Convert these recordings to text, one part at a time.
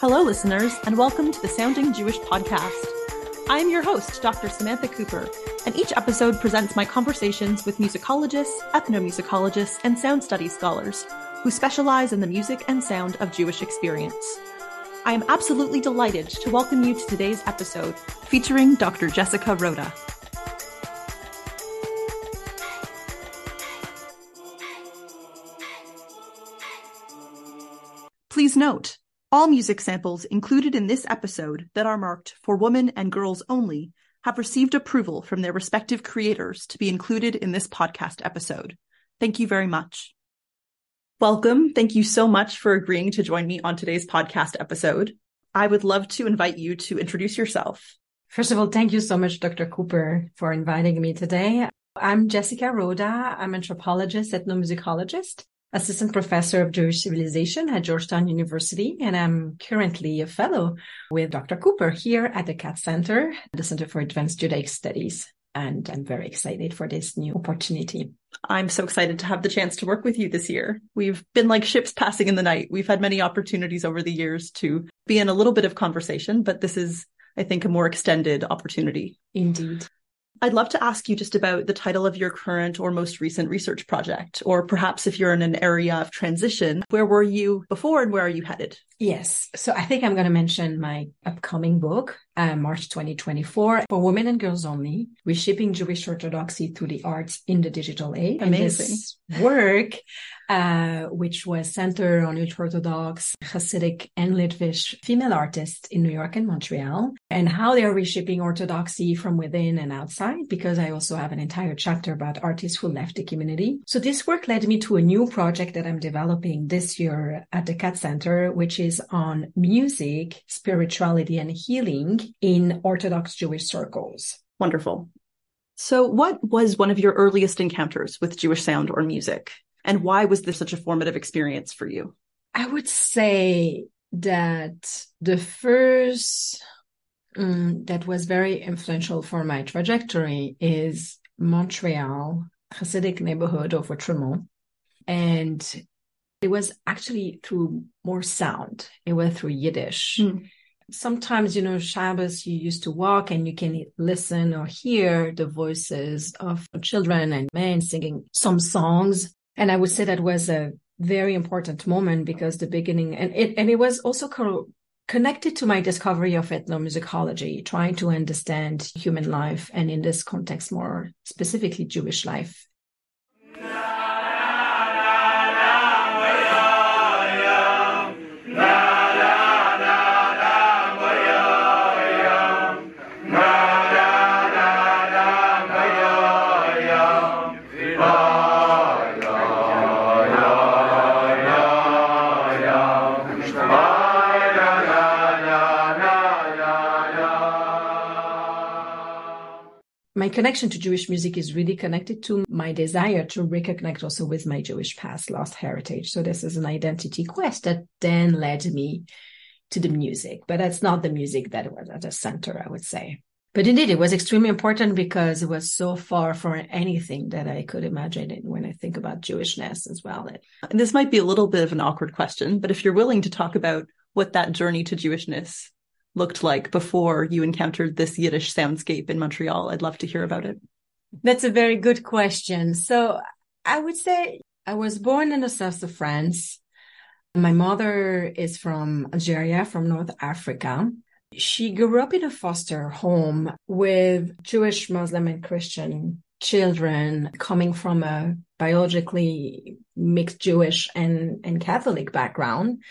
Hello, listeners, and welcome to the Sounding Jewish podcast. I'm your host, Dr. Samantha Cooper, and each episode presents my conversations with musicologists, ethnomusicologists, and sound studies scholars who specialize in the music and sound of Jewish experience. I am absolutely delighted to welcome you to today's episode featuring Dr. Jessica Roda. Please note, all music samples included in this episode that are marked for women and girls only have received approval from their respective creators to be included in this podcast episode. Thank you very much. Welcome. Thank you so much for agreeing to join me on today's podcast episode. I would love to invite you to introduce yourself. First of all, thank you so much, Dr. Cooper, for inviting me today. I'm Jessica Roda. I'm an anthropologist, ethnomusicologist, assistant professor of Jewish civilization at Georgetown University, and I'm currently a fellow with Dr. Cooper here at the Katz Center, the Center for Advanced Judaic Studies. And I'm very excited for this new opportunity. I'm so excited to have the chance to work with you this year. We've been like ships passing in the night. We've had many opportunities over the years to be in a little bit of conversation, but this is, I think, a more extended opportunity. Indeed. I'd love to ask you just about the title of your current or most recent research project, or perhaps if you're in an area of transition, where were you before and where are you headed? Yes. So I think I'm going to mention my upcoming book, uh, March 2024, for women and girls only, reshaping Jewish orthodoxy through the arts in the digital age. Amazing. work, uh, which was centered on ultra-Orthodox, Hasidic, and Litvish female artists in New York and Montreal, and how they are reshaping orthodoxy from within and outside, because I also have an entire chapter about artists who left the community. So this work led me to a new project that I'm developing this year at the Katz Center, which is on music, spirituality, and healing in Orthodox Jewish circles. Wonderful. So, what was one of your earliest encounters with Jewish sound or music? And why was this such a formative experience for you? I would say that the first um, that was very influential for my trajectory is Montreal, Hasidic neighborhood of Outremont. And it was actually through more sound. It was through Yiddish. Mm sometimes, you know, Shabbos, you used to walk and you can listen or hear the voices of children and men singing some songs. And I would say that was a very important moment because the beginning and it, and it was also co- connected to my discovery of ethnomusicology, trying to understand human life and in this context, more specifically Jewish life connection to Jewish music is really connected to my desire to reconnect also with my Jewish past, lost heritage. So this is an identity quest that then led me to the music, but that's not the music that was at the center, I would say. But indeed, it was extremely important because it was so far from anything that I could imagine when I think about Jewishness as well. And this might be a little bit of an awkward question, but if you're willing to talk about what that journey to Jewishness looked like before you encountered this Yiddish soundscape in Montreal. I'd love to hear about it. That's a very good question. So I would say I was born in the south of France. My mother is from Algeria, from North Africa. She grew up in a foster home with Jewish, Muslim, and Christian children coming from a biologically mixed Jewish and, and Catholic background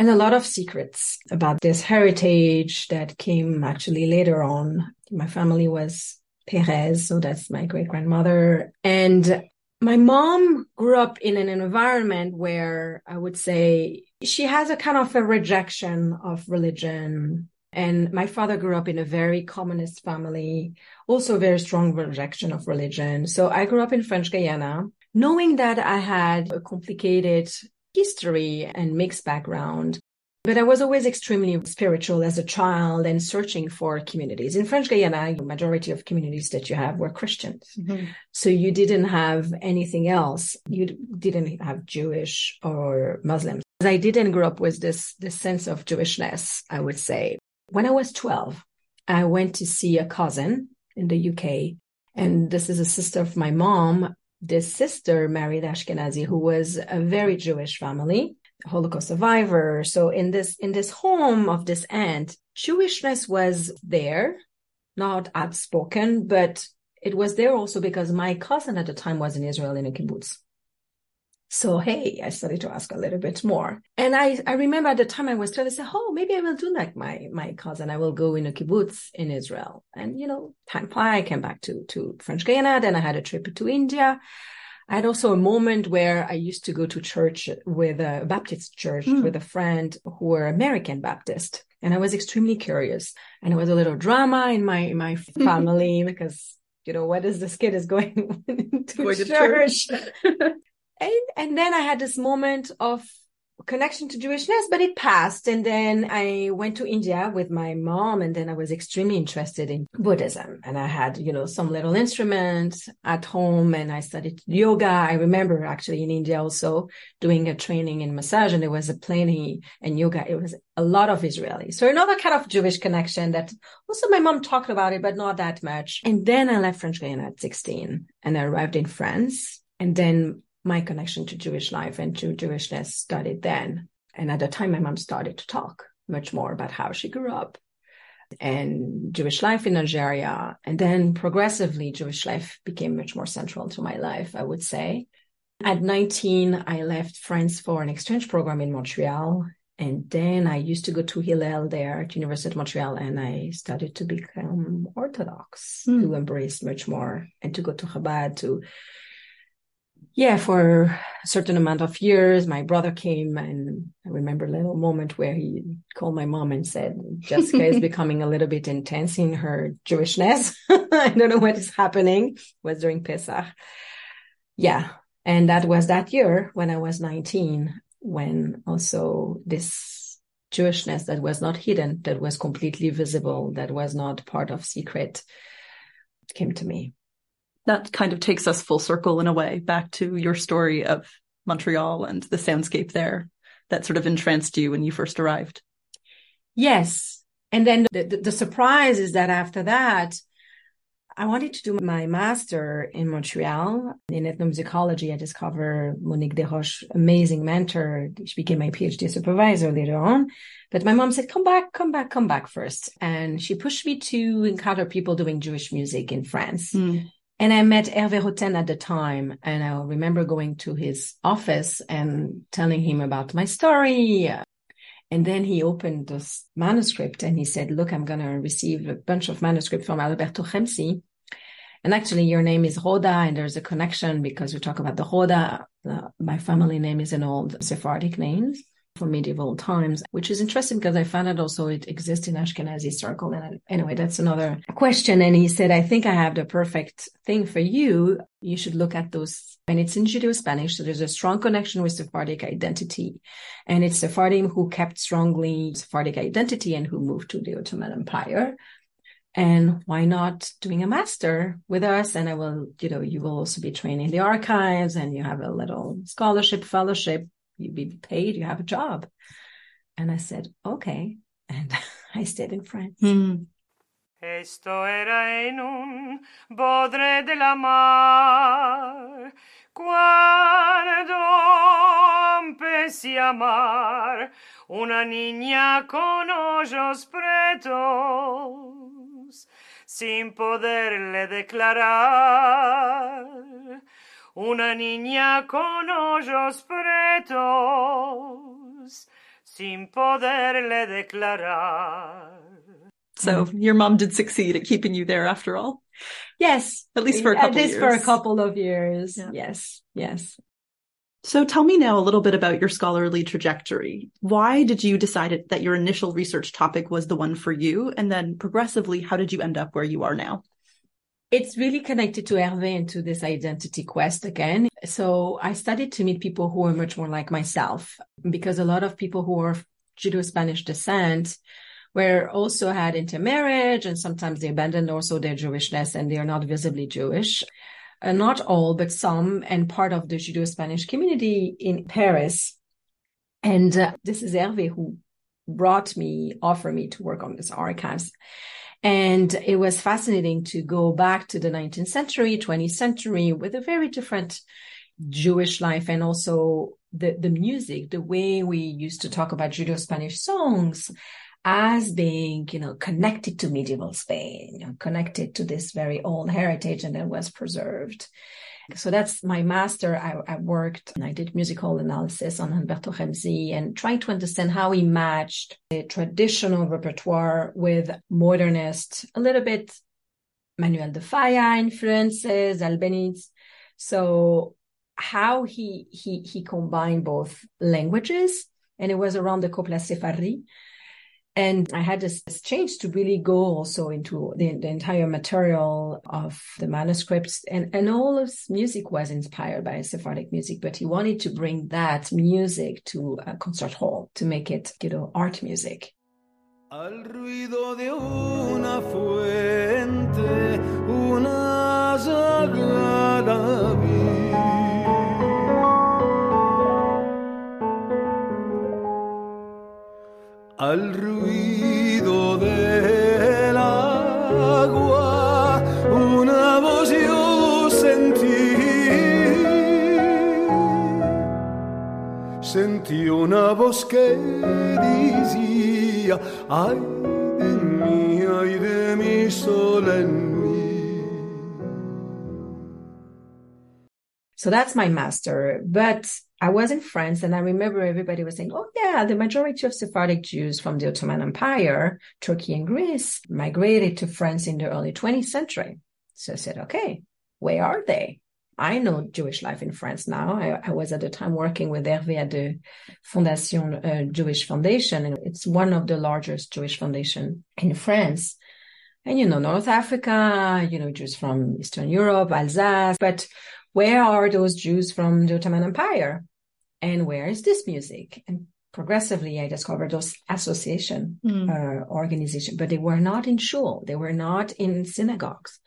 and a lot of secrets about this heritage that came actually later on. My family was Perez, so that's my great grandmother. And my mom grew up in an environment where I would say she has a kind of a rejection of religion. And my father grew up in a very communist family, also very strong rejection of religion. So I grew up in French Guiana, knowing that I had a complicated history and mixed background. But I was always extremely spiritual as a child and searching for communities. In French Guiana, the majority of communities that you have were Christians. Mm-hmm. So you didn't have anything else. You didn't have Jewish or Muslims. I didn't grow up with this, this sense of Jewishness, I would say. When I was 12, I went to see a cousin in the UK. And this is a sister of my mom. This sister married Ashkenazi, who was a very Jewish family, Holocaust survivor. So in this, in this home of this aunt, Jewishness was there, not outspoken, but it was there also because my cousin at the time was in Israel in a kibbutz. So hey, I started to ask a little bit more. And I, I remember at the time I was trying to say, oh, maybe I will do like my, my cousin. I will go in a kibbutz in Israel. And, you know, time fly, I came back to, to French Guiana. Then I had a trip to India. I had also a moment where I used to go to church with a Baptist church mm. with a friend who were American Baptist. And I was extremely curious. And it was a little drama in my, in my family because you know, what is this kid is going to going church? To church. And, and then I had this moment of connection to Jewishness, but it passed. And then I went to India with my mom and then I was extremely interested in Buddhism. And I had, you know, some little instruments at home and I studied yoga. I remember actually in India also doing a training in massage and there was a plenty and yoga. It was a lot of Israeli. So another kind of Jewish connection that also my mom talked about it, but not that much. And then I left French Guiana at 16 and I arrived in France. And then my connection to Jewish life and to Jewishness started then. And at the time, my mom started to talk much more about how she grew up and Jewish life in Algeria. And then progressively, Jewish life became much more central to my life, I would say. At 19, I left France for an exchange program in Montreal. And then I used to go to Hillel there at University of Montreal and I started to become Orthodox, mm. to embrace much more and to go to Chabad, to yeah, for a certain amount of years, my brother came and I remember a little moment where he called my mom and said, Jessica is becoming a little bit intense in her Jewishness. I don't know what is happening. It was during Pesach. Yeah. And that was that year when I was 19, when also this Jewishness that was not hidden, that was completely visible, that was not part of secret came to me that kind of takes us full circle in a way back to your story of Montreal and the soundscape there that sort of entranced you when you first arrived. Yes. And then the, the, the surprise is that after that, I wanted to do my master in Montreal in ethnomusicology. I discovered Monique Desroches, amazing mentor. She became my PhD supervisor later on. But my mom said, come back, come back, come back first. And she pushed me to encounter people doing Jewish music in France. Mm. And I met Hervé Roten at the time. And I remember going to his office and telling him about my story. And then he opened this manuscript and he said, look, I'm going to receive a bunch of manuscript from Alberto Hemsi. And actually your name is Roda and there's a connection because we talk about the Roda. Uh, my family name is an old Sephardic name from medieval times, which is interesting because I found out also it exists in Ashkenazi circle. And anyway, that's another question. And he said, I think I have the perfect thing for you. You should look at those. And it's in Judeo-Spanish. So there's a strong connection with Sephardic identity. And it's Sephardim who kept strongly Sephardic identity and who moved to the Ottoman Empire. And why not doing a master with us? And I will, you know, you will also be training the archives and you have a little scholarship fellowship you be paid, you have a job. And I said, okay. And I stayed in France. Mm. Esto era en un bodre de la mar, cuando empecé a amar una niña con ojos pretos, sin poderle declarar una niña con ojos pretos, sin poderle declarar. So your mom did succeed at keeping you there after all. Yes. At least for a couple At least years. for a couple of years. Yeah. Yes. Yes. So tell me now a little bit about your scholarly trajectory. Why did you decide that your initial research topic was the one for you? And then progressively, how did you end up where you are now? It's really connected to Hervé and to this identity quest again. So I started to meet people who are much more like myself because a lot of people who are Judeo-Spanish descent were also had intermarriage and sometimes they abandoned also their Jewishness and they are not visibly Jewish. Uh, not all, but some and part of the Judeo-Spanish community in Paris And uh, this is Hervé who brought me, offered me to work on this archives. And it was fascinating to go back to the 19th century, 20th century with a very different Jewish life and also the, the music, the way we used to talk about Judeo-Spanish songs as being, you know, connected to medieval Spain, you know, connected to this very old heritage and that was preserved. So that's my master. I, I, worked and I did musical analysis on Alberto Hemsi and trying to understand how he matched the traditional repertoire with modernist, a little bit Manuel de Falla influences, Albéniz. So how he he he combined both languages and it was around the Copla Sefardí and I had this, this, change to really go also into the, the, entire material of the manuscripts. And, and all of his music was inspired by Sephardic music, but he wanted to bring that music to a concert hall to make it, you know, art music. Al ruido de una fuente, una sagrada al ruido del agua, una voz yo sentí. Sentí una voz que decía, ay de mí, ay de sol en So that's my master. But I was in France and I remember everybody was saying, oh yeah, the majority of Sephardic Jews from the Ottoman Empire, Turkey and Greece migrated to France in the early 20th century. So I said, okay, where are they? I know Jewish life in France now. I, I was at the time working with Hervé at the Fondation uh, Jewish Foundation, and it's one of the largest Jewish foundation in France. And you know, North Africa, you know, Jews from Eastern Europe, Alsace, but where are those Jews from the Ottoman Empire? And where is this music? And progressively, I discovered those association mm. uh, organization, but they were not in shul. They were not in synagogues.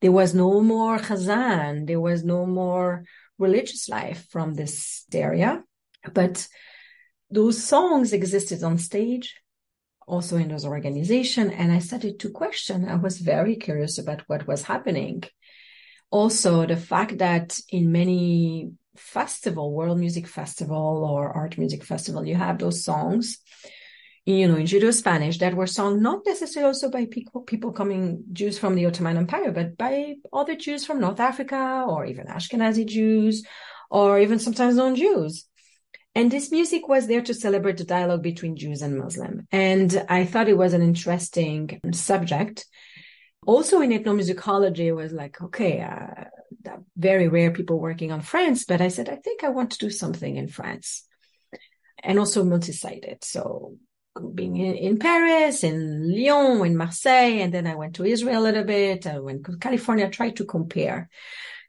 There was no more chazan. There was no more religious life from this area. But those songs existed on stage, also in those organizations. And I started to question. I was very curious about what was happening also the fact that in many festival, world music festival or art music festival, you have those songs, you know, in Judeo Spanish that were sung not necessarily also by people, people coming Jews from the Ottoman Empire, but by other Jews from North Africa or even Ashkenazi Jews or even sometimes non-Jews. And this music was there to celebrate the dialogue between Jews and Muslim. And I thought it was an interesting subject also in ethnomusicology, it was like, okay, uh, very rare people working on France, but I said, I think I want to do something in France and also multi-sided. So being in, in, Paris, in Lyon, in Marseille, and then I went to Israel a little bit. I went to California, tried to compare.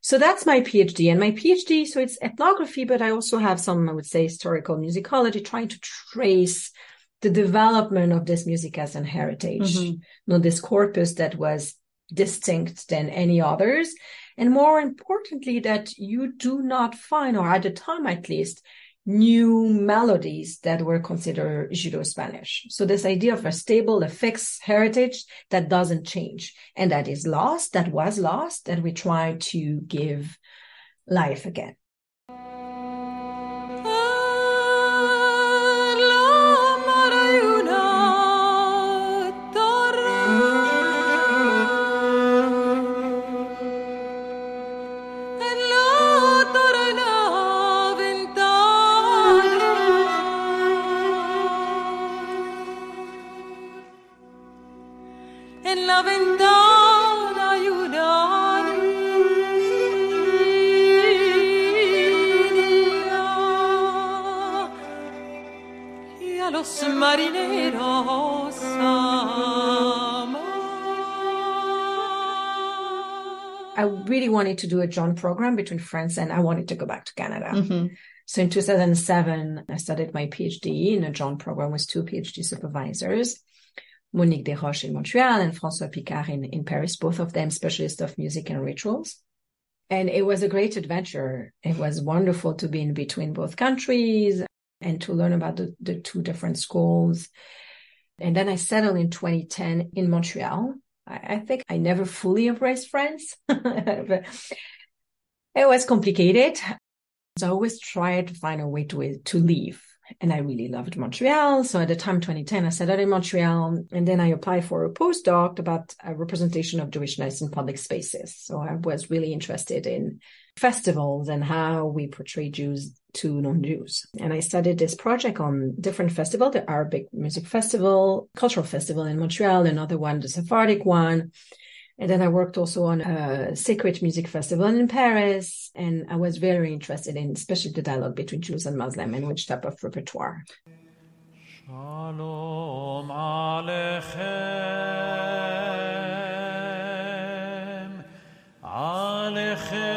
So that's my PhD and my PhD. So it's ethnography, but I also have some, I would say, historical musicology, trying to trace the development of this music as an heritage, mm-hmm. not this corpus that was distinct than any others. And more importantly, that you do not find, or at the time at least, new melodies that were considered Judeo Spanish. So this idea of a stable, a fixed heritage that doesn't change and that is lost, that was lost, that we try to give life again. Really wanted to do a joint program between France and I wanted to go back to Canada. Mm-hmm. So in 2007, I started my PhD in a joint program with two PhD supervisors, Monique Desroches in Montreal and François Picard in, in Paris, both of them specialists of music and rituals. And it was a great adventure. It was wonderful to be in between both countries. And to learn about the, the two different schools. And then I settled in 2010 in Montreal. I, I think I never fully embraced France. but it was complicated. So I always tried to find a way to, to leave and I really loved Montreal. So at the time, 2010, I settled in Montreal and then I applied for a postdoc about a representation of Jewishness in public spaces. So I was really interested in festivals and how we portray Jews to non-Jews. And I studied this project on different festivals, the Arabic Music Festival, Cultural Festival in Montreal, another one, the Sephardic one, and then I worked also on a sacred music festival in Paris. And I was very interested in especially the dialogue between Jews and Muslim and which type of repertoire. Shalom Aleichem, Aleichem.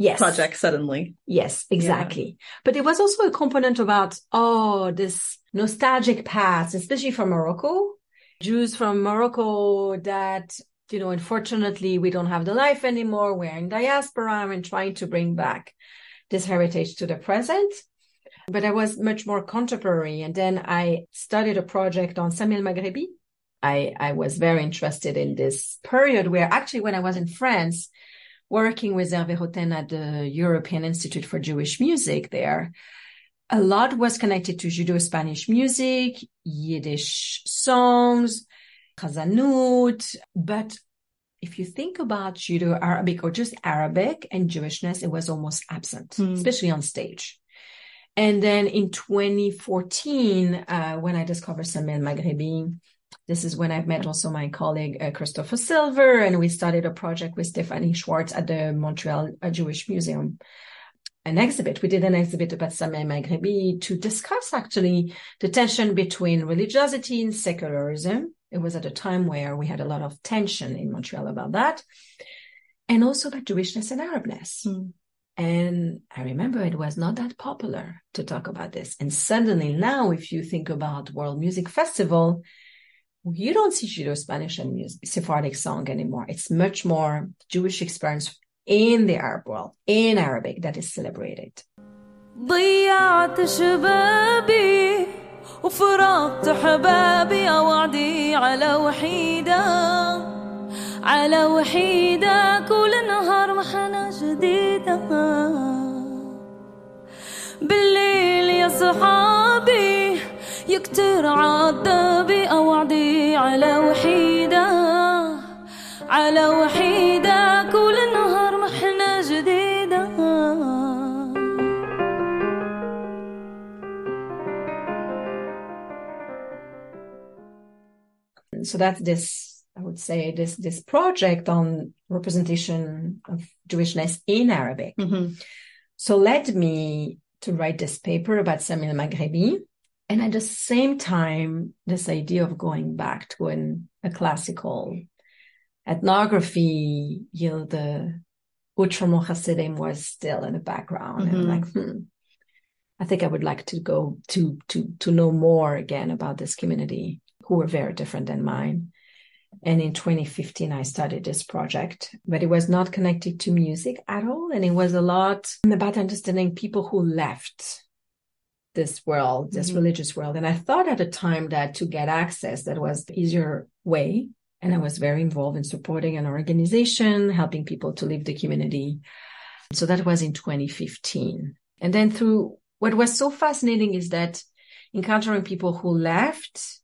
yes. projects suddenly. Yes, exactly. Yeah. But there was also a component about, oh, this nostalgic past, especially from Morocco. Jews from Morocco that, you know, unfortunately we don't have the life anymore. We're in diaspora and trying to bring back this heritage to the present. But I was much more contemporary. And then I studied a project on Sami el-Maghrebi. I, I was very interested in this period where actually when I was in France, working with Hervé Roten at the European Institute for Jewish Music there, a lot was connected to Judeo-Spanish music, Yiddish songs, Chazanut. But if you think about Judeo-Arabic or just Arabic and Jewishness, it was almost absent, mm. especially on stage. And then in 2014, uh, when I discovered Sami el-Maghrebi, this is when I've met also my colleague uh, Christopher Silver, and we started a project with Stephanie Schwartz at the Montreal uh, Jewish Museum. An exhibit. We did an exhibit about Sami Maghrebi to discuss actually the tension between religiosity and secularism. It was at a time where we had a lot of tension in Montreal about that, and also about Jewishness and Arabness. Mm. And I remember it was not that popular to talk about this. And suddenly now, if you think about World Music Festival, you don't see Judo-Spanish and music, Sephardic song anymore. It's much more Jewish experience in the Arab world, in Arabic, that is celebrated. ضيعت شبابي وفرقت حبابي وعدي على وحيدة على وحيدة كل نهار محنة جديدة بالليل يا صحابي يكتر عذابي أوعدي على وحيدة على وحيدة كل نهار محنة جديدة So that's this, I would say, this this project on representation of Jewishness in Arabic. Mm-hmm. So led me to write this paper about Sami el-Maghrebi, and at the same time, this idea of going back to an, a classical ethnography, you know, the Outremont Hasidim was still in the background. Mm-hmm. And like, hmm, I think I would like to go to, to, to know more again about this community who were very different than mine. And in 2015, I started this project, but it was not connected to music at all. And it was a lot about understanding people who left this world, this mm-hmm. religious world. And I thought at the time that to get access, that was the easier way. And I was very involved in supporting an organization, helping people to leave the community. So that was in 2015. And then through what was so fascinating is that encountering people who left,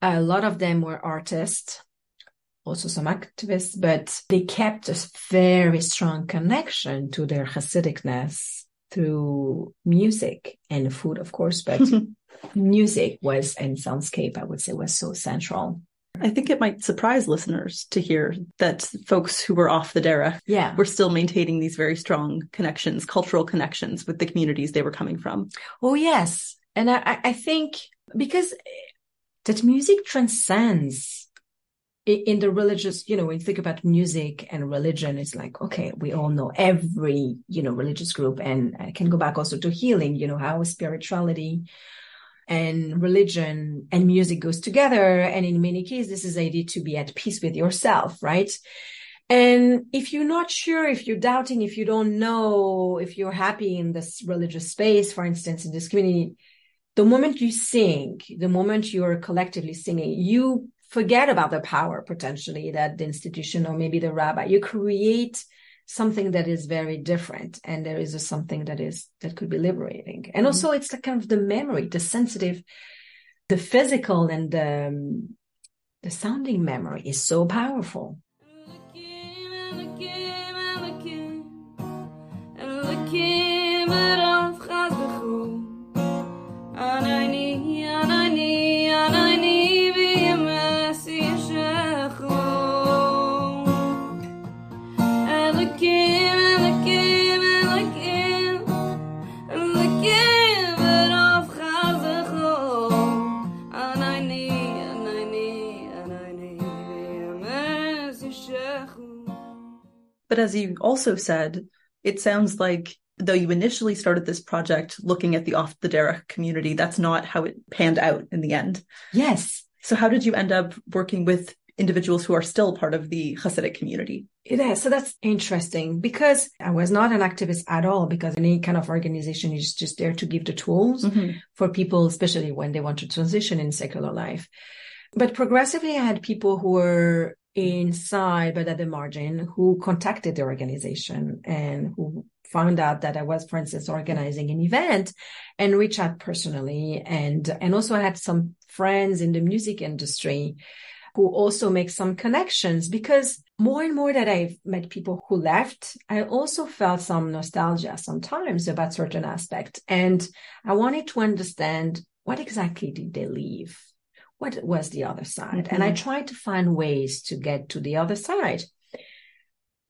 a lot of them were artists, also some activists, but they kept a very strong connection to their Hasidicness through music and food, of course, but music was and soundscape, I would say, was so central. I think it might surprise listeners to hear that folks who were off the Derech yeah. were still maintaining these very strong connections, cultural connections with the communities they were coming from. Oh, yes. And I, I think because that music transcends in the religious, you know, when you think about music and religion, it's like, okay, we all know every, you know, religious group. And I can go back also to healing, you know, how spirituality and religion and music goes together. And in many cases, this is idea to be at peace with yourself, right? And if you're not sure, if you're doubting, if you don't know, if you're happy in this religious space, for instance, in this community, the moment you sing, the moment you're collectively singing, you forget about the power potentially that the institution or maybe the rabbi, you create something that is very different and there is a something that is that could be liberating. And mm-hmm. also it's the kind of the memory the sensitive the physical and the, um, the sounding memory is so powerful But as you also said, it sounds like though you initially started this project looking at the off the Derech community, that's not how it panned out in the end. Yes. So how did you end up working with individuals who are still part of the Hasidic community? Yeah, so that's interesting because I was not an activist at all because any kind of organization is just there to give the tools mm-hmm. for people, especially when they want to transition in secular life. But progressively, I had people who were inside but at the margin who contacted the organization and who found out that I was, for instance, organizing an event and reach out personally. And, and also I had some friends in the music industry who also make some connections because more and more that I've met people who left, I also felt some nostalgia sometimes about certain aspects. And I wanted to understand what exactly did they leave? What was the other side? Mm-hmm. And I mm-hmm. tried to find ways to get to the other side.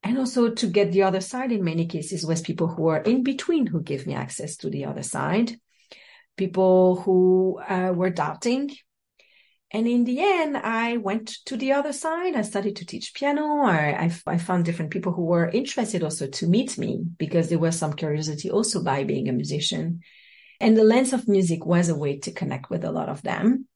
And also to get the other side in many cases was people who were in between who gave me access to the other side, people who uh, were doubting. And in the end, I went to the other side. I started to teach piano. I, I, I found different people who were interested also to meet me because there was some curiosity also by being a musician. And the lens of music was a way to connect with a lot of them.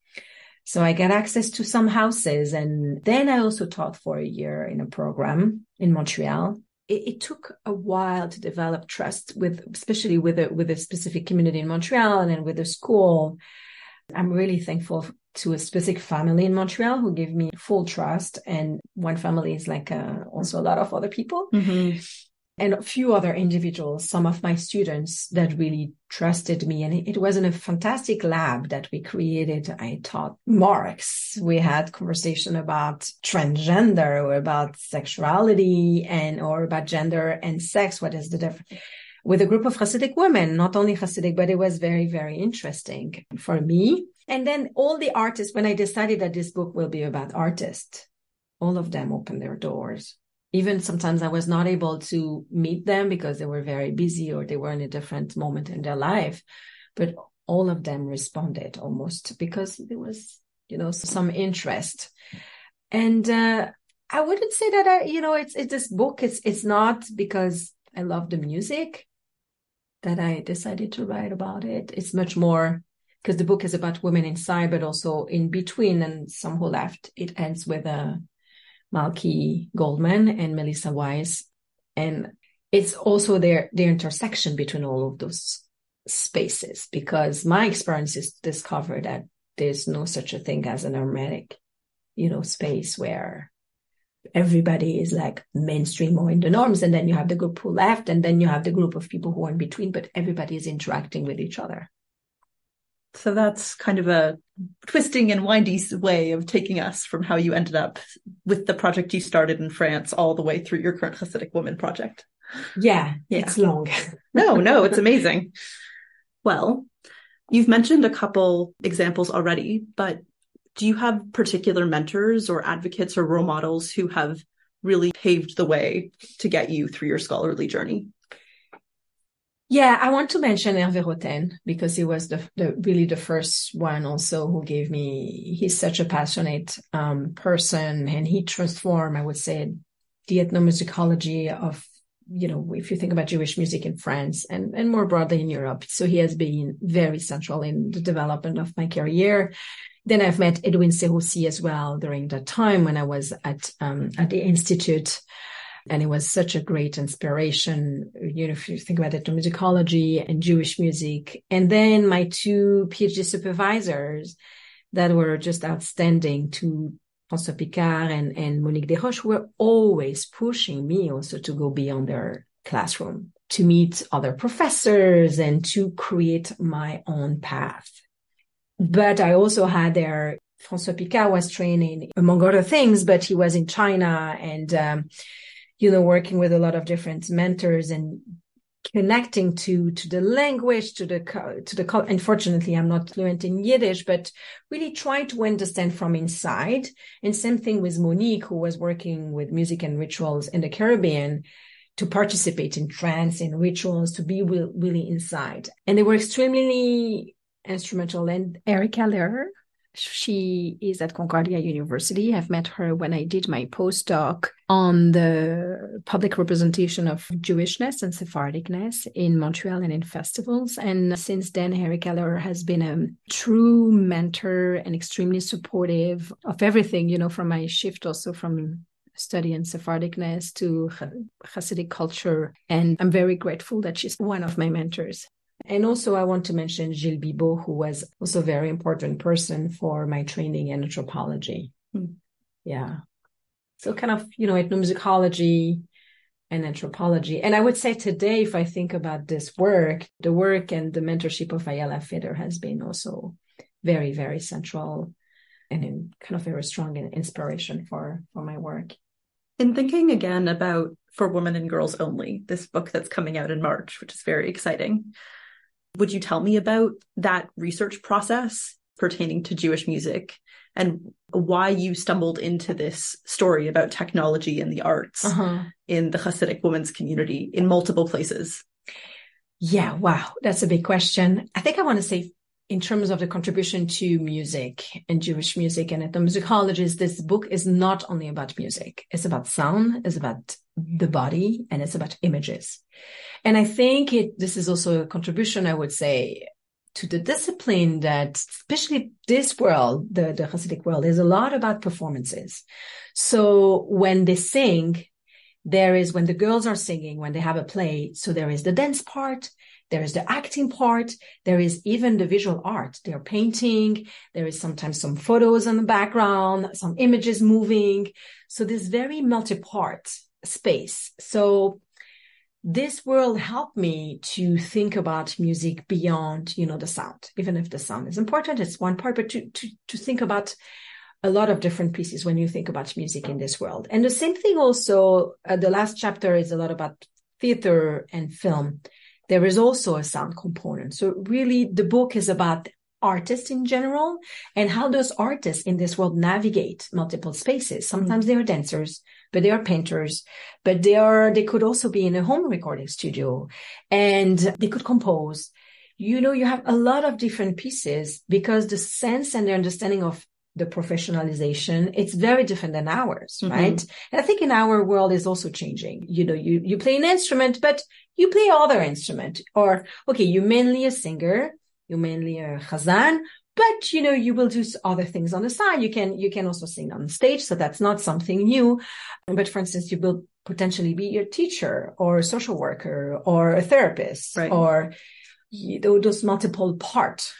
So I get access to some houses. And then I also taught for a year in a program in Montreal. It, it took a while to develop trust with, especially with a, with a specific community in Montreal and then with a school. I'm really thankful to a specific family in Montreal who gave me full trust. And one family is like uh, also a lot of other people. Mm-hmm and a few other individuals, some of my students that really trusted me. And it, was in a fantastic lab that we created. I taught Marx. We had conversation about transgender or about sexuality and or about gender and sex. What is the difference? With a group of Hasidic women, not only Hasidic, but it was very, very interesting for me. And then all the artists, when I decided that this book will be about artists, all of them opened their doors even sometimes I was not able to meet them because they were very busy or they were in a different moment in their life. But all of them responded almost because there was, you know, some interest. And uh, I wouldn't say that I, you know, it's it's this book. It's it's not because I love the music that I decided to write about it. It's much more because the book is about women inside, but also in between. And some who left. It ends with a Malky Goldman and Melissa Weisz. And it's also their, their intersection between all of those spaces because my experience is discovered that there's no such a thing as an hermetic, you know, space where everybody is like mainstream or in the norms. And then you have the group who left and then you have the group of people who are in between, but everybody is interacting with each other. So that's kind of a twisting and windy way of taking us from how you ended up with the project you started in France all the way through your current Hasidic Woman project. Yeah, yeah. it's long. no, no, it's amazing. Well, you've mentioned a couple examples already, but do you have particular mentors or advocates or role models who have really paved the way to get you through your scholarly journey? Yeah, I want to mention Hervé Roten because he was the, the, really the first one also who gave me. He's such a passionate um, person, and he transformed, I would say, the ethnomusicology of you know if you think about Jewish music in France and and more broadly in Europe. So he has been very central in the development of my career. Then I've met Edwin Seroussi as well during that time when I was at um, at the institute and it was such a great inspiration. You know, if you think about it, musicology and Jewish music. And then my two PhD supervisors that were just outstanding to François Picard and, and Monique Desroches were always pushing me also to go beyond their classroom, to meet other professors and to create my own path. But I also had their François Picard was training among other things, but he was in China and um, you know, working with a lot of different mentors and connecting to to the language to the to the unfortunately i'm not fluent in yiddish but really trying to understand from inside. And same thing with monique who was working with music and rituals in the caribbean to participate in trance and rituals to be really inside. And they were extremely instrumental. And erica lehrer she is at Concordia University. I've met her when I did my postdoc on the public representation of Jewishness and Sephardicness in Montreal and in festivals. And since then, Erica Lehrer has been a true mentor and extremely supportive of everything, you know, from my shift also from study in Sephardicness to Hasidic culture. And I'm very grateful that she's one of my mentors. And also, I want to mention Gilles Bibeau, who was also a very important person for my training in anthropology. Hmm. Yeah. So, kind of, you know, ethnomusicology and anthropology. And I would say today, if I think about this work, the work and the mentorship of Ayala Fader has been also very, very central and in kind of very strong inspiration for, for my work. In thinking again about For Women and Girls Only, this book that's coming out in March, which is very exciting. Would you tell me about that research process pertaining to Jewish music and why you stumbled into this story about technology and the arts uh-huh. in the Hasidic women's community in multiple places? Yeah, wow, that's a big question. I think I want to say in terms of the contribution to music and Jewish music and ethnomusicologists, this book is not only about music. It's about sound, it's about the body, and it's about images. And I think it, this is also a contribution, I would say, to the discipline that, especially this world, the, the Hasidic world, is a lot about performances. So when they sing, there is when the girls are singing, when they have a play, so there is the dance part, there is the acting part. There is even the visual art. They're painting. There is sometimes some photos in the background, some images moving. So this very multi-part space. So this world helped me to think about music beyond, you know, the sound, even if the sound is important. It's one part, but to, to, to think about a lot of different pieces when you think about music in this world. And the same thing also, uh, the last chapter is a lot about theater and film there is also a sound component. So really the book is about artists in general and how those artists in this world navigate multiple spaces. Sometimes mm-hmm. they are dancers, but they are painters, but they are, they could also be in a home recording studio and they could compose. You know, you have a lot of different pieces because the sense and the understanding of the professionalization it's very different than ours mm-hmm. right? And i think in our world is also changing. You know you you play an instrument but you play other instrument. Or okay you're mainly a singer you're mainly a chazan but you know you will do other things on the side. You can you can also sing on stage so that's not something new. But for instance you will potentially be a teacher or a social worker or a therapist right. or you know, those multiple parts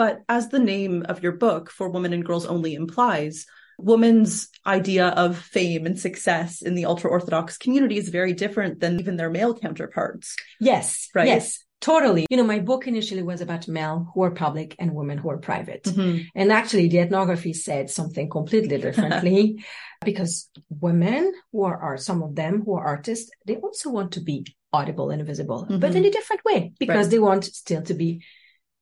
But as the name of your book, For Women and Girls Only, implies, women's idea of fame and success in the ultra Orthodox community is very different than even their male counterparts. Yes. Right. Yes. Totally. You know, my book initially was about men who are public and women who are private. Mm-hmm. And actually the ethnography said something completely differently because women who are, are, some of them who are artists, they also want to be audible and visible, mm-hmm. but in a different way because right. they want still to be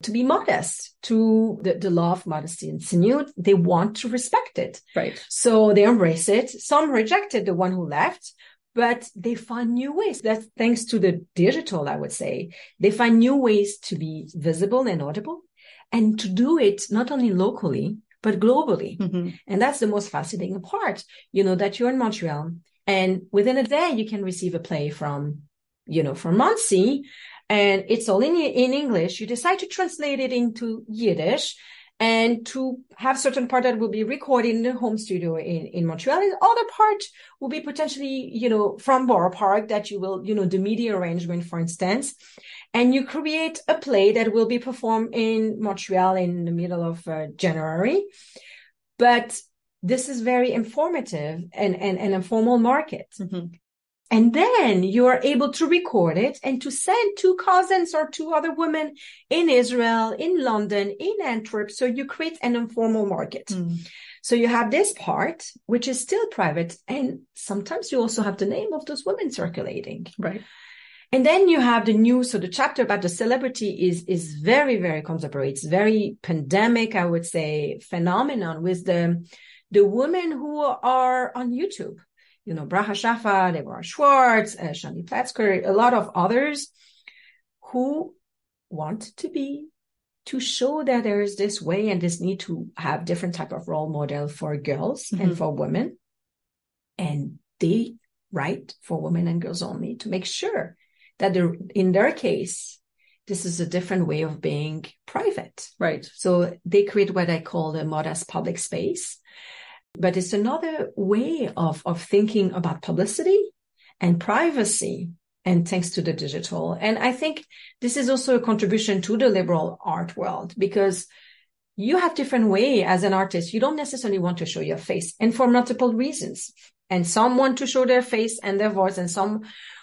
to be modest to the, the law of modesty and tzniut. They want to respect it. Right. So they embrace it. Some rejected the one who left, but they find new ways. That's thanks to the digital, I would say. They find new ways to be visible and audible and to do it not only locally, but globally. Mm-hmm. And that's the most fascinating part, you know, that you're in Montreal and within a day you can receive a play from, you know, from Monsey and it's all in, in English. You decide to translate it into Yiddish and to have certain part that will be recorded in the home studio in, in Montreal and other part will be potentially, you know, from Borough Park that you will, you know, the media arrangement, for instance, and you create a play that will be performed in Montreal in the middle of uh, January. But this is very informative and, and, and a formal market. Mm-hmm. And then you are able to record it and to send two cousins or two other women in Israel, in London, in Antwerp. So you create an informal market. Mm. So you have this part, which is still private. And sometimes you also have the name of those women circulating. Right. And then you have the news. So the chapter about the celebrity is, is very, very contemporary. It's very pandemic, I would say, phenomenon with the, the women who are on YouTube you know, Bracha Shafat, Devorah Schwartz, uh, Shandi Platzker, a lot of others who want to be to show that there is this way and this need to have different type of role model for girls mm-hmm. and for women. And they write for women and girls only to make sure that in their case, this is a different way of being private. Right. So they create what I call the modest public space but it's another way of, of thinking about publicity and privacy and thanks to the digital. And I think this is also a contribution to the liberal art world because you have different way as an artist. You don't necessarily want to show your face and for multiple reasons. And some want to show their face and their voice and some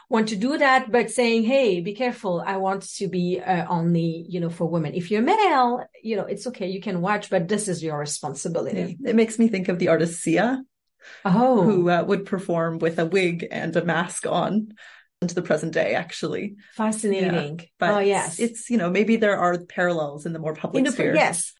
want to do that, but saying, Hey, be careful. I want to be uh, only, you know, for women. If you're male, you know, it's okay. You can watch, but this is your responsibility. Yeah. It makes me think of the artist Sia. Oh, who uh, would perform with a wig and a mask on into the present day, actually. Fascinating. Yeah, but oh, yes. It's, you know, maybe there are parallels in the more public in the, sphere. Yes.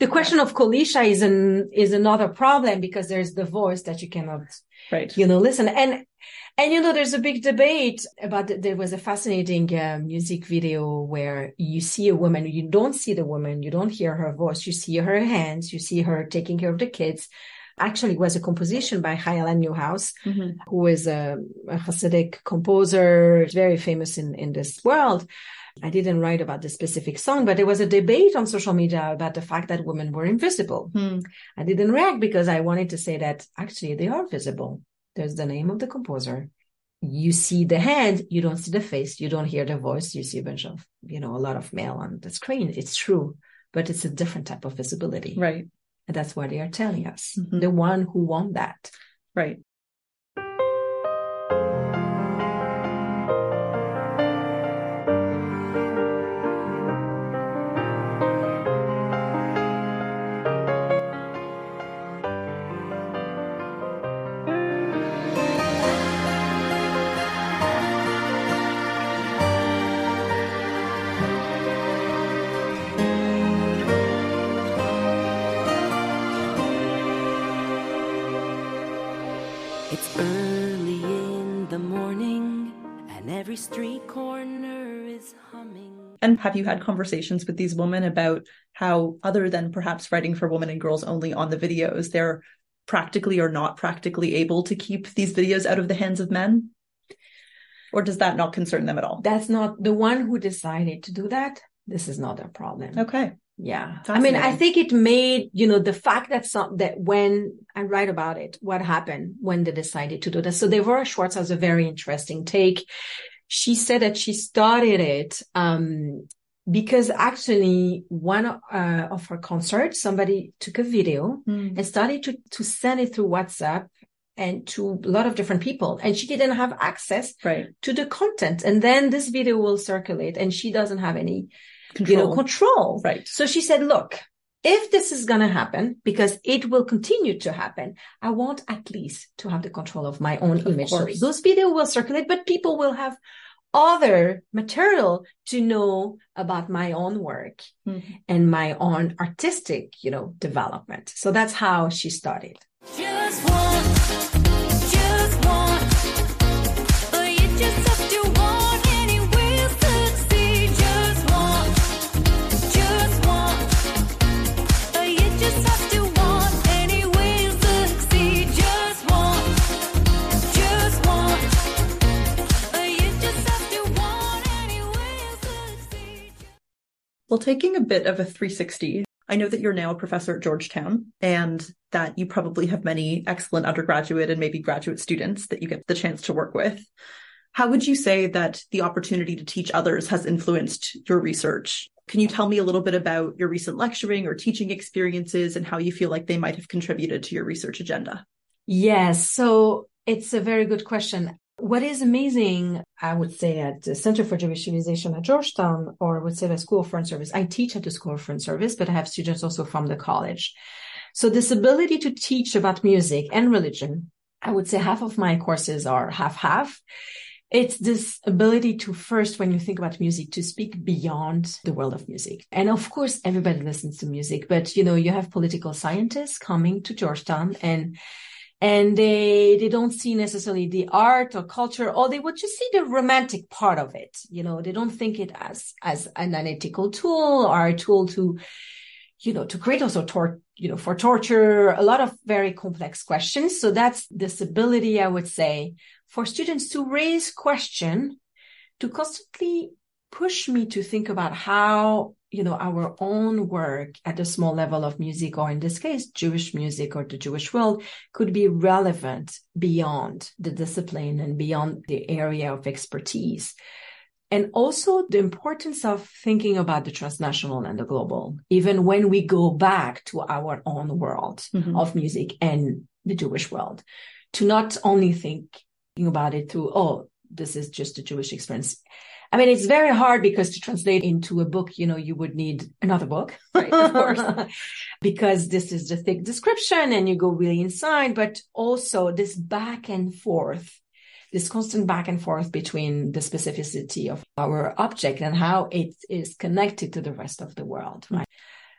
The question of Kol Isha is an is another problem because there's the voice that you cannot right. you know listen. And and you know there's a big debate about the, there was a fascinating uh, music video where you see a woman you don't see the woman you don't hear her voice you see her hands you see her taking care of the kids actually was a composition by Chayala Neuhaus, mm-hmm. who is a, a Hasidic composer, very famous in, in this world. I didn't write about the specific song, but there was a debate on social media about the fact that women were invisible. Hmm. I didn't react because I wanted to say that actually they are visible. There's the name of the composer. You see the hand, you don't see the face, you don't hear the voice, you see a bunch of, you know, a lot of male on the screen. It's true, but it's a different type of visibility. Right. And that's what they are telling us. Mm-hmm. The one who want that. Right. Have you had conversations with these women about how, other than perhaps writing for women and girls only on the videos, they're practically or not practically able to keep these videos out of the hands of men? Or does that not concern them at all? That's not the one who decided to do that. This is not a problem. Okay. Yeah. I mean, I think it made, you know, the fact that some, that when I write about it, what happened when they decided to do that. So Devorah Schwartz has a very interesting take. She said that she started it, um, because actually one uh, of her concerts, somebody took a video mm. and started to, to send it through WhatsApp and to a lot of different people and she didn't have access right. to the content and then this video will circulate and she doesn't have any control. you know control right so she said look if this is going to happen because it will continue to happen i want at least to have the control of my own of image course. so those video will circulate but people will have other material to know about my own work mm-hmm. and my own artistic you know development so that's how she started Well, taking a bit of a 360, I know that you're now a professor at Georgetown and that you probably have many excellent undergraduate and maybe graduate students that you get the chance to work with. How would you say that the opportunity to teach others has influenced your research? Can you tell me a little bit about your recent lecturing or teaching experiences and how you feel like they might have contributed to your research agenda? Yes. So it's a very good question. What is amazing, I would say, at the Center for Jewish Civilization at Georgetown, or I would say the School of Foreign Service, I teach at the School of Foreign Service, but I have students also from the college. So this ability to teach about music and religion, I would say half of my courses are half half. It's this ability to first, when you think about music, to speak beyond the world of music. And of course, everybody listens to music, but you know, you have political scientists coming to Georgetown and and they they don't see necessarily the art or culture or they would just see the romantic part of it you know? They don't think it as as an analytical tool or a tool to you know to create also tor- you know for torture a lot of very complex questions. So that's this ability i would say for students to raise question to constantly push me to think about how you know, our own work at the small level of music, or in this case, Jewish music or the Jewish world could be relevant beyond the discipline and beyond the area of expertise. And also the importance of thinking about the transnational and the global, even when we go back to our own world mm-hmm. of music and the Jewish world, to not only think about it through, oh, this is just a Jewish experience I mean, it's very hard because to translate into a book, you know, you would need another book, right? Of course, because this is the thick description and you go really inside, but also this back and forth, this constant back and forth between the specificity of our object and how it is connected to the rest of the world, right?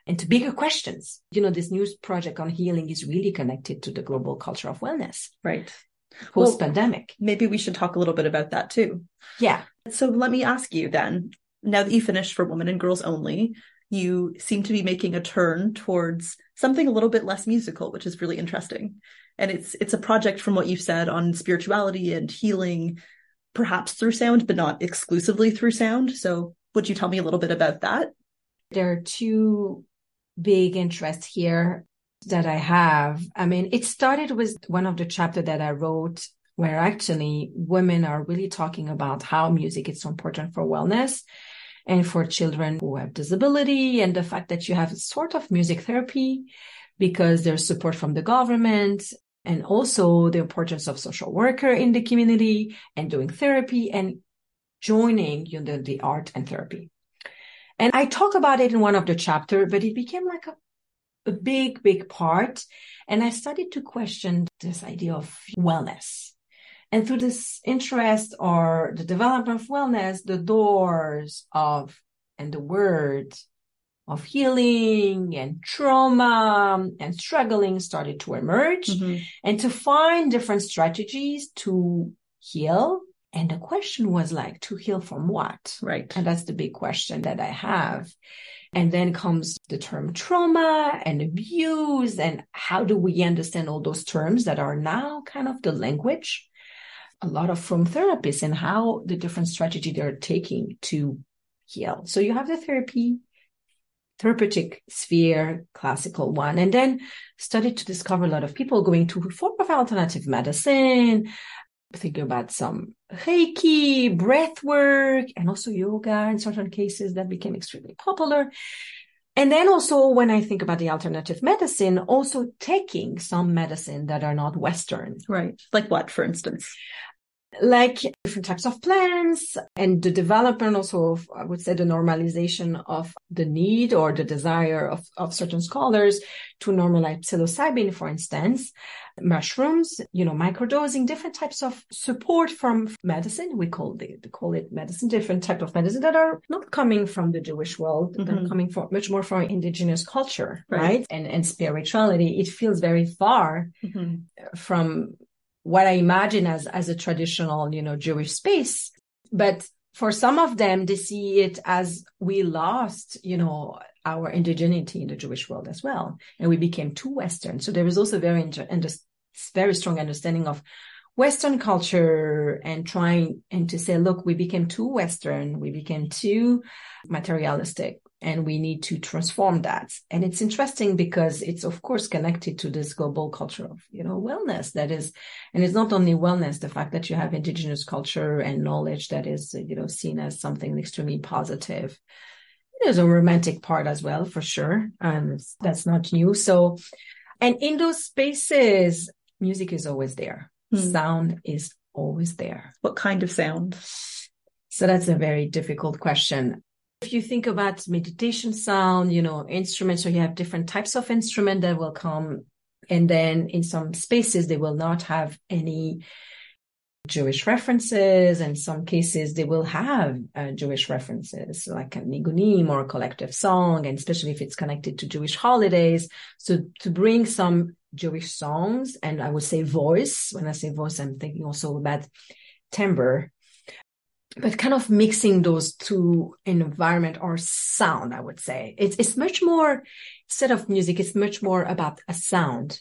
And to bigger questions. You know, this new project on healing is really connected to the global culture of wellness. Right post pandemic. Well, maybe we should talk a little bit about that too. Yeah. So let me ask you then, now that you finished for women and girls only, you seem to be making a turn towards something a little bit less musical, which is really interesting. And it's it's a project from what you've said on spirituality and healing, perhaps through sound, but not exclusively through sound. So would you tell me a little bit about that? There are two big interests here that I have. I mean, it started with one of the chapter that I wrote where actually women are really talking about how music is so important for wellness and for children who have disability and the fact that you have sort of music therapy because there's support from the government and also the importance of social worker in the community and doing therapy and joining you know, the art and therapy. And I talk about it in one of the chapter, but it became like a a big, big part. And I started to question this idea of wellness. And through this interest or the development of wellness, the doors of and the word of healing and trauma and struggling started to emerge mm-hmm. and to find different strategies to heal And the question was like, to heal from what? Right. And that's the big question that I have. And then comes the term trauma and abuse. And how do we understand all those terms that are now kind of the language? A lot of from therapists and how the different strategy they're taking to heal. So you have the therapy, therapeutic sphere, classical one, and then started to discover a lot of people going to form of alternative medicine, thinking about some Reiki, breath work, and also yoga in certain cases that became extremely popular. And then also when I think about the alternative medicine, also taking some medicine that are not Western. Right. Like what, for instance? Like different types of plants and the development also of, I would say, the normalization of the need or the desire of, of certain scholars to normalize psilocybin, for instance, mushrooms, you know, microdosing, different types of support from medicine. We call it, call it medicine, different type of medicine that are not coming from the Jewish world, mm-hmm. but coming from much more from indigenous culture, right? right? And, and spirituality. It feels very far mm-hmm. from what I imagine as, as a traditional, you know, Jewish space. But for some of them, they see it as we lost, you know, our indigeneity in the Jewish world as well. And we became too Western. So there is also very, inter- very strong understanding of Western culture and trying and to say, look, we became too Western. We became too materialistic and we need to transform that. And it's interesting because it's of course connected to this global culture of, you know, wellness that is, and it's not only wellness, the fact that you have indigenous culture and knowledge that is, you know, seen as something extremely positive. There's a romantic part as well, for sure. And that's not new. So, and in those spaces, music is always there. Mm. Sound is always there. What kind of sound? So that's a very difficult question. If you think about meditation sound, you know, instruments, so you have different types of instrument that will come. And then in some spaces, they will not have any Jewish references. In some cases, they will have uh, Jewish references, like a nigunim or a collective song, and especially if it's connected to Jewish holidays. So to bring some Jewish songs, and I would say voice. When I say voice, I'm thinking also about timbre but kind of mixing those two environment or sound, I would say. It's, it's much more, instead of music, it's much more about a sound.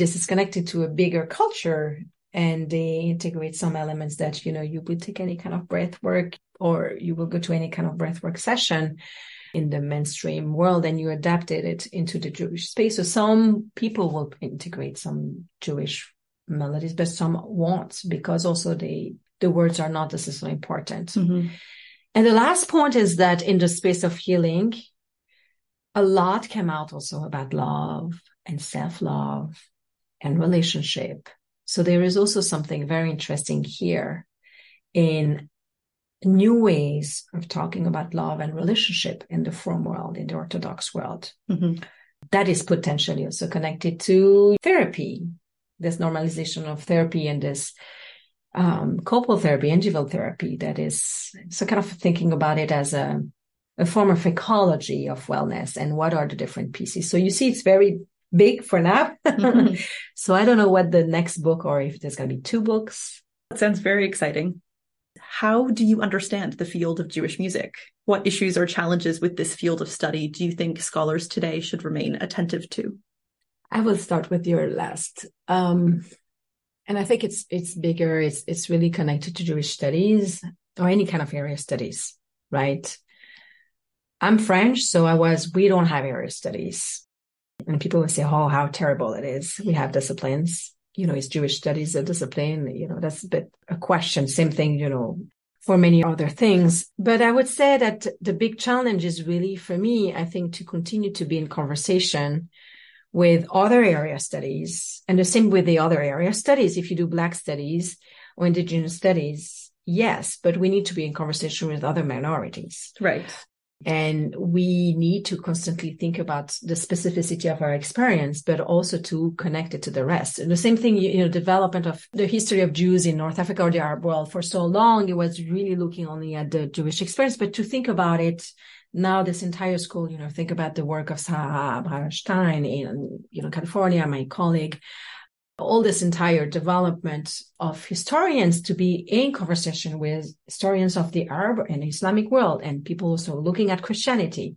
This is connected to a bigger culture and they integrate some elements that you know you would take any kind of breath work or you will go to any kind of breath work session in the mainstream world and you adapted it into the Jewish space. So some people will integrate some Jewish melodies, but some won't because also they the words are not necessarily important. Mm-hmm. And the last point is that in the space of healing, a lot came out also about love and self-love and relationship. So there is also something very interesting here in new ways of talking about love and relationship in the form world, in the Orthodox world. Mm-hmm. That is potentially also connected to therapy, this normalization of therapy and this um, couple therapy, individual therapy. That is so kind of thinking about it as a, a form of ecology of wellness and what are the different pieces. So you see, it's very big for now. Mm-hmm. so I don't know what the next book or if there's going to be two books. That sounds very exciting. How do you understand the field of Jewish music? What issues or challenges with this field of study do you think scholars today should remain attentive to? I will start with your last. Um, and I think it's it's bigger. It's it's really connected to Jewish studies or any kind of area studies, right? I'm French, so I was. We don't have area studies. And people will say, oh, how terrible it is. We have disciplines. You know, is Jewish studies a discipline? You know, that's a bit a question. Same thing, you know, for many other things. But I would say that the big challenge is really for me, I think, to continue to be in conversation with other area studies and the same with the other area studies. If you do Black studies or Indigenous studies, yes, but we need to be in conversation with other minorities. Right. And we need to constantly think about the specificity of our experience, but also to connect it to the rest. And the same thing, you know, development of the history of Jews in North Africa or the Arab world for so long, it was really looking only at the Jewish experience, but to think about it now this entire school, you know, think about the work of Sarah Abraham in, you know, California, my colleague, all this entire development of historians to be in conversation with historians of the Arab and Islamic world and people also looking at Christianity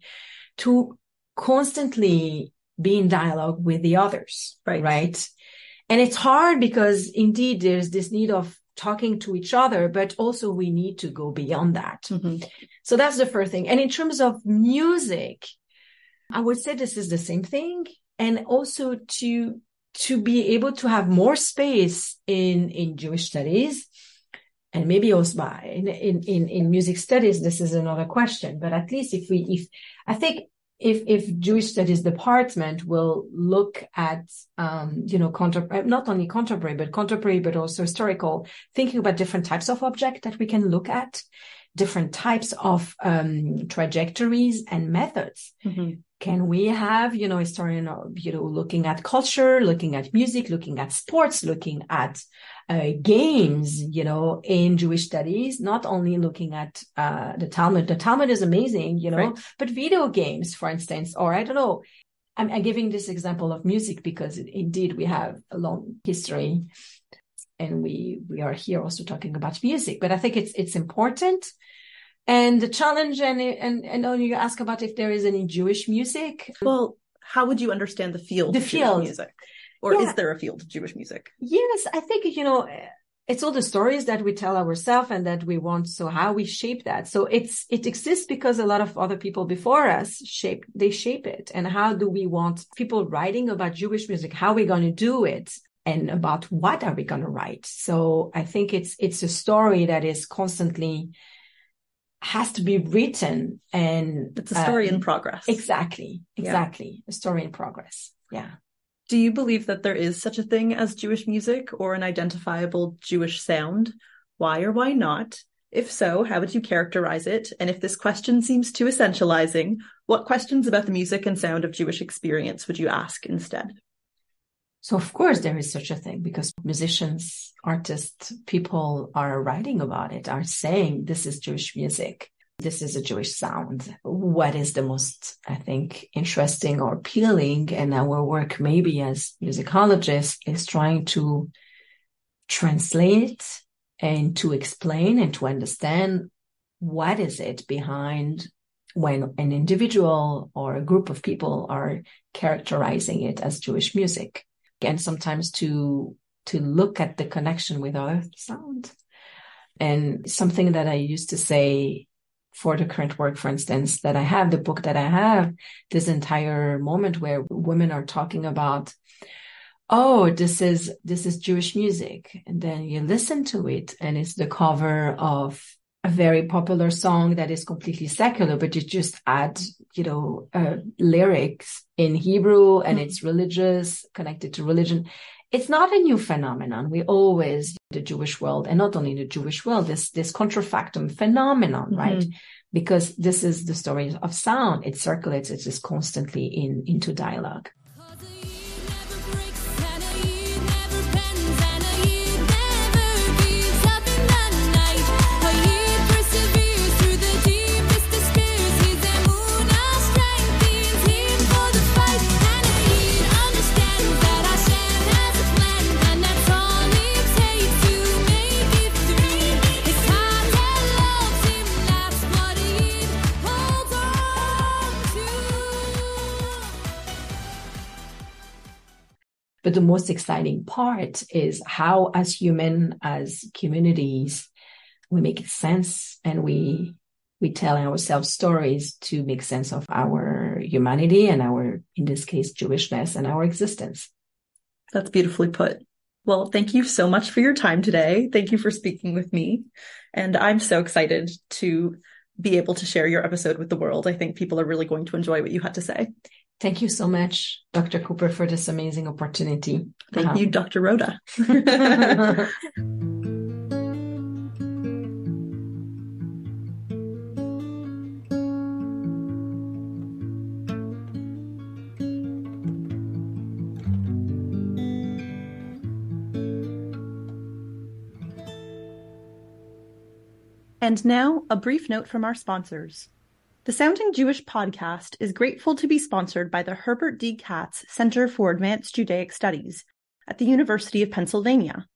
to constantly be in dialogue with the others. Right. Right. And it's hard because indeed there's this need of talking to each other, but also we need to go beyond that. Mm-hmm. So that's the first thing. And in terms of music, I would say this is the same thing. And also to, to be able to have more space in, in Jewish studies and maybe also in, in, in, music studies, this is another question, but at least if we, if I think if if Jewish Studies department will look at um, you know contem- not only contemporary but contemporary but also historical, thinking about different types of object that we can look at, different types of um, trajectories and methods. Mm-hmm. Can we have you know historian you know looking at culture, looking at music, looking at sports, looking at uh, games, you know, in Jewish studies, not only looking at uh, the Talmud. The Talmud is amazing, you know, right. but video games, for instance, or I don't know. I'm, I'm giving this example of music because indeed we have a long history, and we we are here also talking about music. But I think it's it's important. And the challenge, and and and you ask about if there is any Jewish music. Well, how would you understand the field? The field music or yeah. is there a field of Jewish music? Yes, I think, you know, it's all the stories that we tell ourselves and that we want. So how we shape that. So it's, it exists because a lot of other people before us shape, they shape it. And how do we want people writing about Jewish music? How are we going to do it? And about what are we going to write? So I think it's, it's a story that is constantly, has to be written and it's a uh, story in progress. Exactly. Exactly. Yeah. A story in progress. Yeah. Do you believe that there is such a thing as Jewish music or an identifiable Jewish sound? Why or why not? If so, how would you characterize it? And if this question seems too essentializing, what questions about the music and sound of Jewish experience would you ask instead? So, of course, there is such a thing because musicians, artists, people are writing about it, are saying this is Jewish music this is a Jewish sound. What is the most, I think, interesting or appealing? And our work, maybe as musicologists, is trying to translate and to explain and to understand what is it behind when an individual or a group of people are characterizing it as Jewish music. And sometimes to to look at the connection with other sound. And something that I used to say for the current work, for instance, that I have, the book that I have, this entire moment where women are talking about, oh, this is, this is Jewish music. And then you listen to it and it's the cover of a very popular song that is completely secular, but you just add, you know, uh, lyrics in Hebrew and mm-hmm. it's religious, connected to religion it's not a new phenomenon. We always, the Jewish world, and not only the Jewish world, this, this contrafactum phenomenon, mm-hmm. right? Because this is the story of sound. It circulates, it is just constantly in, into dialogue. But the most exciting part is how, as human, as communities, we make sense and we we tell ourselves stories to make sense of our humanity and our, in this case, Jewishness and our existence. That's beautifully put. Well, thank you so much for your time today. Thank you for speaking with me. And I'm so excited to be able to share your episode with the world. I think people are really going to enjoy what you had to say. Thank you so much, Dr. Cooper, for this amazing opportunity. Thank um, you, Dr. Roda. And now, a brief note from our sponsors. The Sounding Jewish podcast is grateful to be sponsored by the Herbert D. Katz Center for Advanced Judaic Studies at the University of Pennsylvania.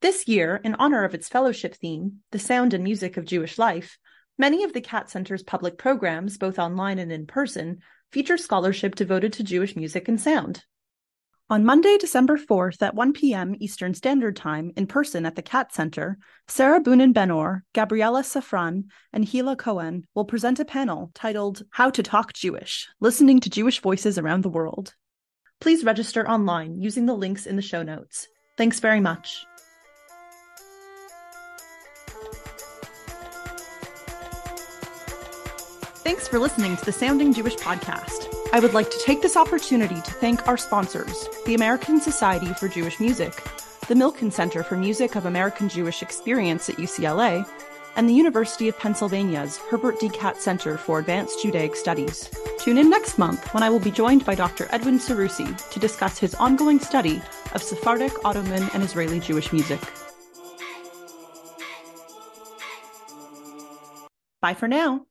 This year, in honor of its fellowship theme, The Sound and Music of Jewish Life, many of the Katz Center's public programs, both online and in person, feature scholarship devoted to Jewish music and sound. On Monday, December 4th at 1 p.m. Eastern Standard Time, in person at the Katz Center, Sarah Bunin Benor, Gabriella Safran, and Hila Cohen will present a panel titled How to Talk Jewish Listening to Jewish Voices Around the World. Please register online using the links in the show notes. Thanks very much. Thanks for listening to the Sounding Jewish podcast. I would like to take this opportunity to thank our sponsors, the American Society for Jewish Music, the Milken Center for Music of American Jewish Experience at UCLA, and the University of Pennsylvania's Herbert D. Katz Center for Advanced Judaic Studies. Tune in next month when I will be joined by Dr. Edwin Seroussi to discuss his ongoing study of Sephardic, Ottoman, and Israeli Jewish music. Bye for now.